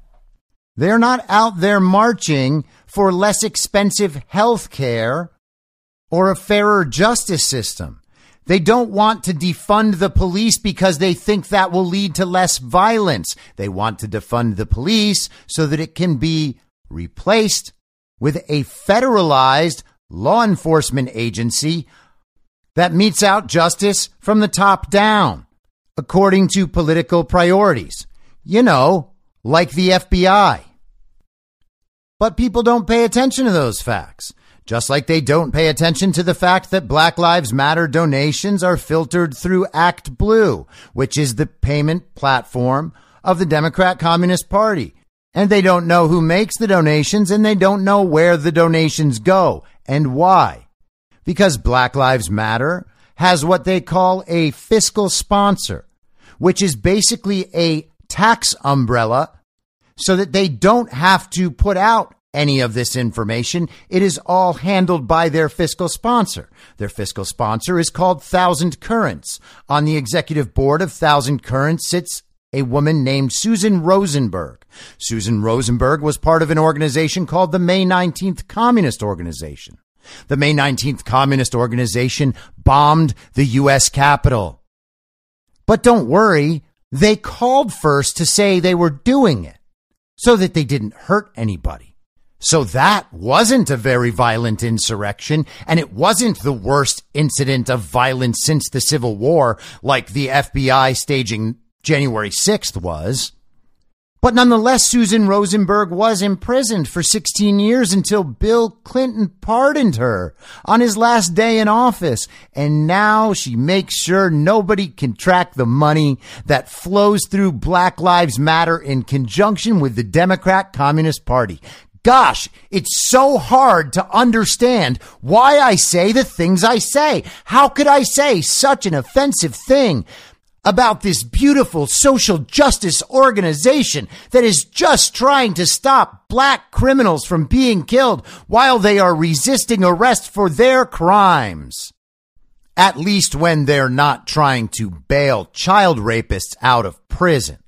They're not out there marching for less expensive health care or a fairer justice system. They don't want to defund the police because they think that will lead to less violence. They want to defund the police so that it can be replaced with a federalized law enforcement agency that metes out justice from the top down according to political priorities. You know, like the FBI. But people don't pay attention to those facts. Just like they don't pay attention to the fact that Black Lives Matter donations are filtered through Act Blue, which is the payment platform of the Democrat Communist Party. And they don't know who makes the donations and they don't know where the donations go and why. Because Black Lives Matter has what they call a fiscal sponsor, which is basically a tax umbrella so that they don't have to put out any of this information. It is all handled by their fiscal sponsor. Their fiscal sponsor is called Thousand Currents. On the executive board of Thousand Currents sits a woman named Susan Rosenberg. Susan Rosenberg was part of an organization called the May 19th Communist Organization. The May 19th Communist Organization bombed the U.S. Capitol. But don't worry, they called first to say they were doing it so that they didn't hurt anybody. So that wasn't a very violent insurrection, and it wasn't the worst incident of violence since the Civil War, like the FBI staging January 6th was. But nonetheless, Susan Rosenberg was imprisoned for 16 years until Bill Clinton pardoned her on his last day in office. And now she makes sure nobody can track the money that flows through Black Lives Matter in conjunction with the Democrat Communist Party. Gosh, it's so hard to understand why I say the things I say. How could I say such an offensive thing? About this beautiful social justice organization that is just trying to stop black criminals from being killed while they are resisting arrest for their crimes. At least when they're not trying to bail child rapists out of prison,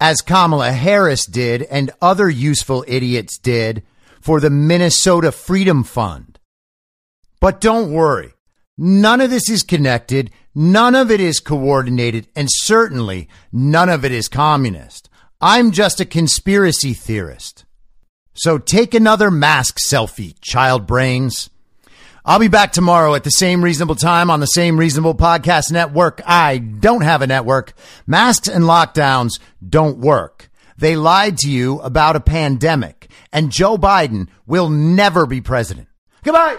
as Kamala Harris did and other useful idiots did for the Minnesota Freedom Fund. But don't worry. None of this is connected None of it is coordinated, and certainly none of it is communist. I'm just a conspiracy theorist. So take another mask selfie, child brains. I'll be back tomorrow at the same reasonable time on the same reasonable podcast network. I don't have a network. Masks and lockdowns don't work. They lied to you about a pandemic, and Joe Biden will never be president. Goodbye.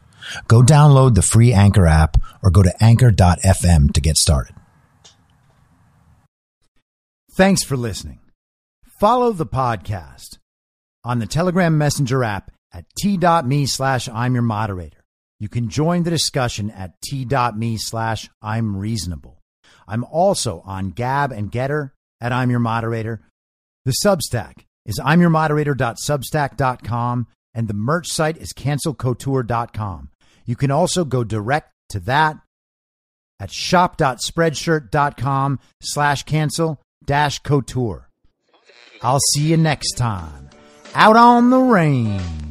Go download the free Anchor app or go to anchor.fm to get started. Thanks for listening. Follow the podcast on the Telegram Messenger app at t.me slash I'm your moderator. You can join the discussion at t.me slash I'm reasonable. I'm also on Gab and Gettr at I'm your moderator. The Substack is I'm your moderator.substack.com and the merch site is cancelcouture.com. You can also go direct to that at shop.spreadshirt.com slash cancel dash couture. I'll see you next time out on the range.